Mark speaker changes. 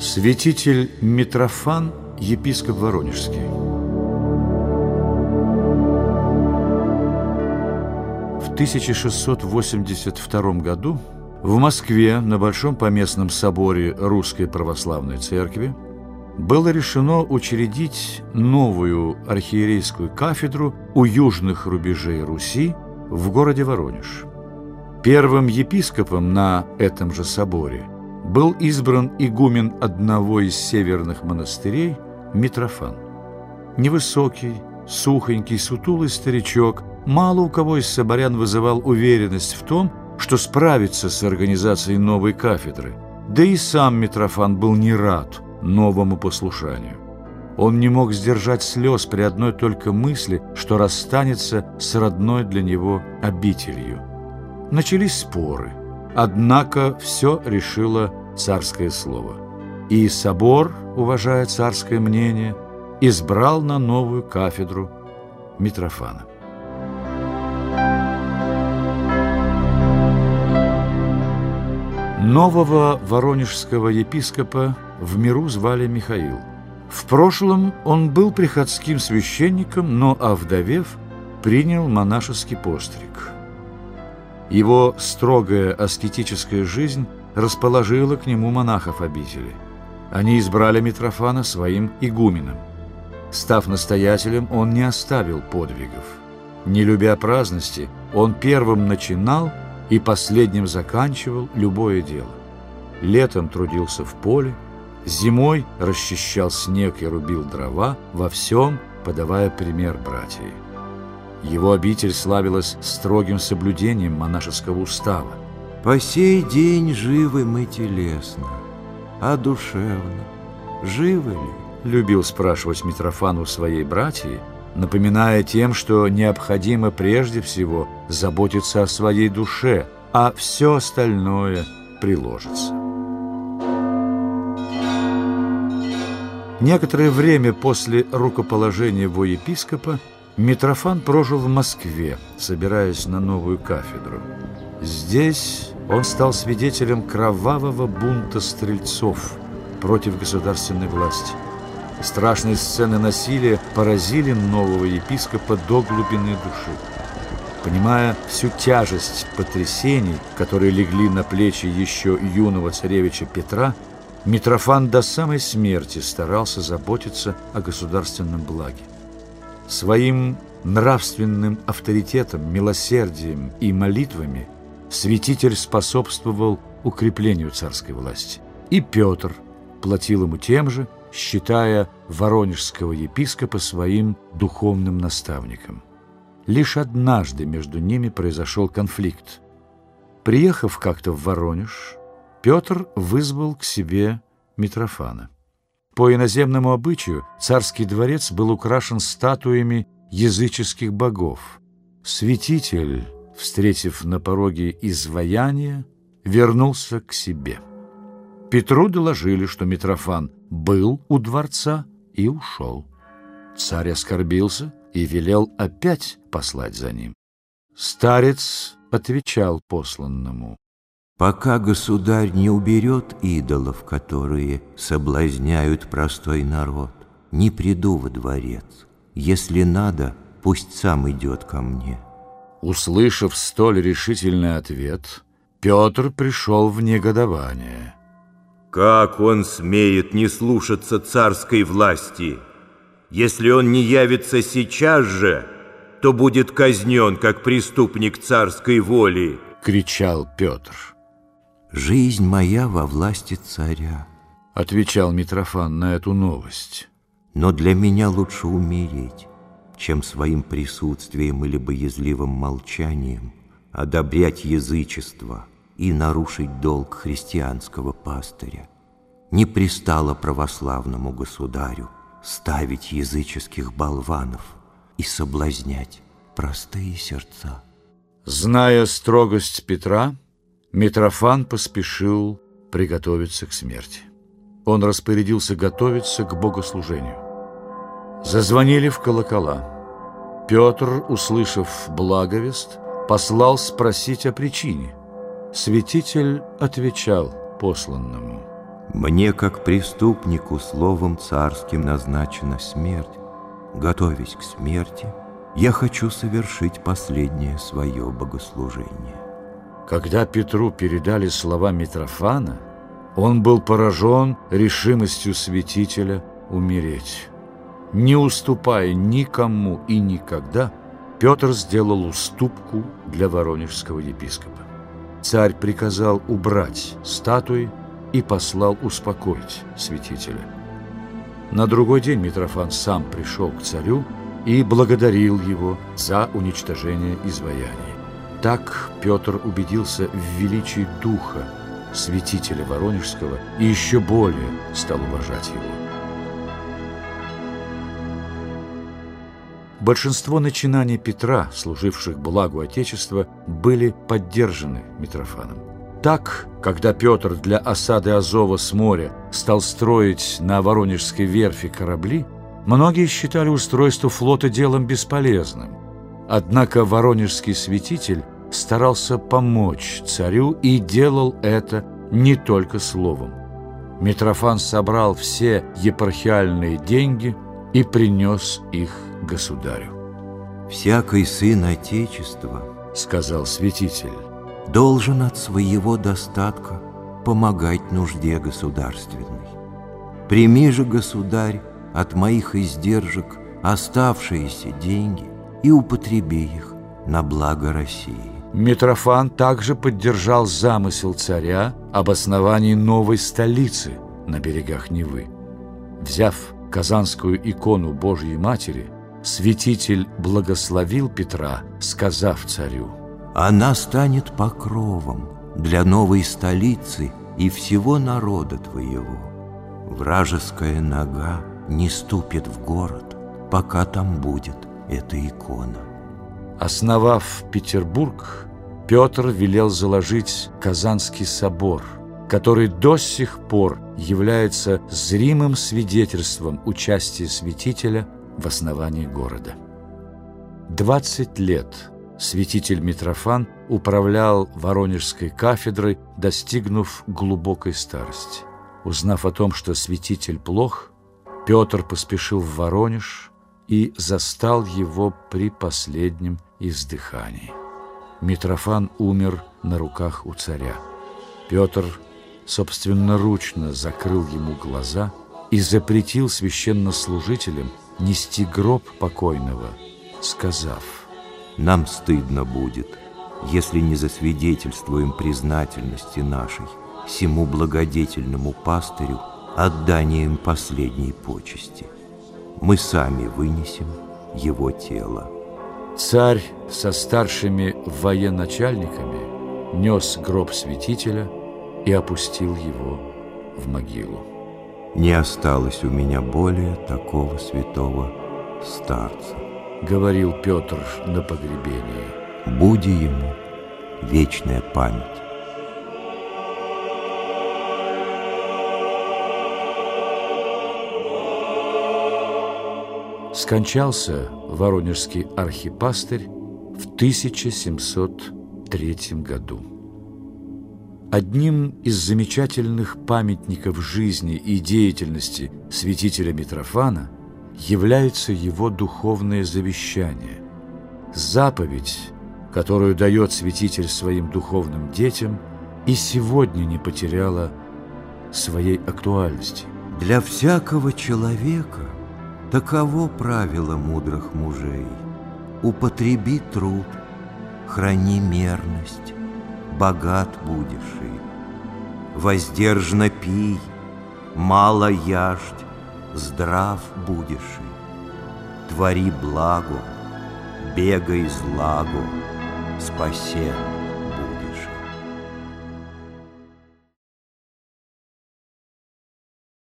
Speaker 1: Святитель Митрофан, епископ Воронежский. В 1682 году в Москве на Большом поместном соборе Русской Православной Церкви было решено учредить новую архиерейскую кафедру у южных рубежей Руси в городе Воронеж. Первым епископом на этом же соборе был избран игумен одного из северных монастырей Митрофан. Невысокий, сухонький, сутулый старичок, мало у кого из соборян вызывал уверенность в том, что справится с организацией новой кафедры. Да и сам Митрофан был не рад новому послушанию. Он не мог сдержать слез при одной только мысли, что расстанется с родной для него обителью. Начались споры, однако все решило царское слово. И собор, уважая царское мнение, избрал на новую кафедру Митрофана. Нового воронежского епископа в миру звали Михаил. В прошлом он был приходским священником, но, овдовев, принял монашеский постриг. Его строгая аскетическая жизнь расположила к нему монахов обители. Они избрали Митрофана своим игуменом. Став настоятелем, он не оставил подвигов. Не любя праздности, он первым начинал и последним заканчивал любое дело. Летом трудился в поле, зимой расчищал снег и рубил дрова, во всем подавая пример братьям. Его обитель славилась строгим соблюдением монашеского устава.
Speaker 2: По сей день живы мы телесно, а душевно живы ли?
Speaker 1: Любил спрашивать Митрофан у своей братьи, напоминая тем, что необходимо прежде всего заботиться о своей душе, а все остальное приложится. Некоторое время после рукоположения его епископа Митрофан прожил в Москве, собираясь на новую кафедру. Здесь он стал свидетелем кровавого бунта стрельцов против государственной власти. Страшные сцены насилия поразили нового епископа до глубины души. Понимая всю тяжесть потрясений, которые легли на плечи еще юного царевича Петра, Митрофан до самой смерти старался заботиться о государственном благе. Своим нравственным авторитетом, милосердием и молитвами святитель способствовал укреплению царской власти. И Петр платил ему тем же, считая воронежского епископа своим духовным наставником. Лишь однажды между ними произошел конфликт. Приехав как-то в Воронеж, Петр вызвал к себе Митрофана. По иноземному обычаю царский дворец был украшен статуями языческих богов. Святитель, встретив на пороге изваяние, вернулся к себе. Петру доложили, что Митрофан был у дворца и ушел. Царь оскорбился и велел опять послать за ним. Старец отвечал посланному.
Speaker 2: Пока государь не уберет идолов, которые соблазняют простой народ, не приду во дворец. Если надо, пусть сам идет ко мне.
Speaker 1: Услышав столь решительный ответ, Петр пришел в негодование.
Speaker 3: Как он смеет не слушаться царской власти? Если он не явится сейчас же, то будет казнен, как преступник царской воли, —
Speaker 1: кричал Петр.
Speaker 2: «Жизнь моя во власти царя», —
Speaker 1: отвечал Митрофан на эту новость.
Speaker 2: «Но для меня лучше умереть, чем своим присутствием или боязливым молчанием одобрять язычество и нарушить долг христианского пастыря. Не пристало православному государю ставить языческих болванов и соблазнять простые сердца».
Speaker 1: Зная строгость Петра, Митрофан поспешил приготовиться к смерти. Он распорядился готовиться к богослужению. Зазвонили в колокола. Петр, услышав благовест, послал спросить о причине. Святитель отвечал посланному.
Speaker 2: Мне, как преступнику, словом царским назначена смерть. Готовясь к смерти, я хочу совершить последнее свое богослужение.
Speaker 1: Когда Петру передали слова Митрофана, он был поражен решимостью святителя умереть. Не уступая никому и никогда, Петр сделал уступку для воронежского епископа. Царь приказал убрать статуи и послал успокоить святителя. На другой день Митрофан сам пришел к царю и благодарил его за уничтожение изваяний. Так Петр убедился в величии духа святителя Воронежского и еще более стал уважать его. Большинство начинаний Петра, служивших благу Отечества, были поддержаны Митрофаном. Так, когда Петр для осады Азова с моря стал строить на Воронежской верфи корабли, многие считали устройство флота делом бесполезным. Однако воронежский святитель старался помочь царю и делал это не только словом. Митрофан собрал все епархиальные деньги и принес их государю.
Speaker 2: «Всякий сын Отечества, —
Speaker 1: сказал святитель, —
Speaker 2: должен от своего достатка помогать нужде государственной. Прими же, государь, от моих издержек оставшиеся деньги и употреби их на благо России».
Speaker 1: Митрофан также поддержал замысел царя об основании новой столицы на берегах Невы. Взяв казанскую икону Божьей Матери, святитель благословил Петра, сказав царю,
Speaker 2: «Она станет покровом для новой столицы и всего народа твоего. Вражеская нога не ступит в город, пока там будет эта икона».
Speaker 1: Основав Петербург, Петр велел заложить Казанский собор, который до сих пор является зримым свидетельством участия святителя в основании города. 20 лет святитель Митрофан управлял Воронежской кафедрой, достигнув глубокой старости. Узнав о том, что святитель плох, Петр поспешил в Воронеж и застал его при последнем издыхании. Митрофан умер на руках у царя. Петр собственноручно закрыл ему глаза и запретил священнослужителям нести гроб покойного, сказав,
Speaker 2: «Нам стыдно будет, если не засвидетельствуем признательности нашей всему благодетельному пастырю отданием последней почести. Мы сами вынесем его тело».
Speaker 1: Царь со старшими военачальниками нес гроб святителя и опустил его в могилу.
Speaker 2: «Не осталось у меня более такого святого старца», —
Speaker 1: говорил Петр на погребении.
Speaker 2: «Буди ему вечная память».
Speaker 1: Скончался воронежский архипастырь в 1703 году. Одним из замечательных памятников жизни и деятельности святителя Митрофана является его духовное завещание. Заповедь, которую дает святитель своим духовным детям, и сегодня не потеряла своей актуальности.
Speaker 2: Для всякого человека – Таково правило мудрых мужей. Употреби труд, храни мерность, богат будешь и. Воздержно пей, мало яждь, здрав будешь и. Твори благо, бегай злагу, спасе.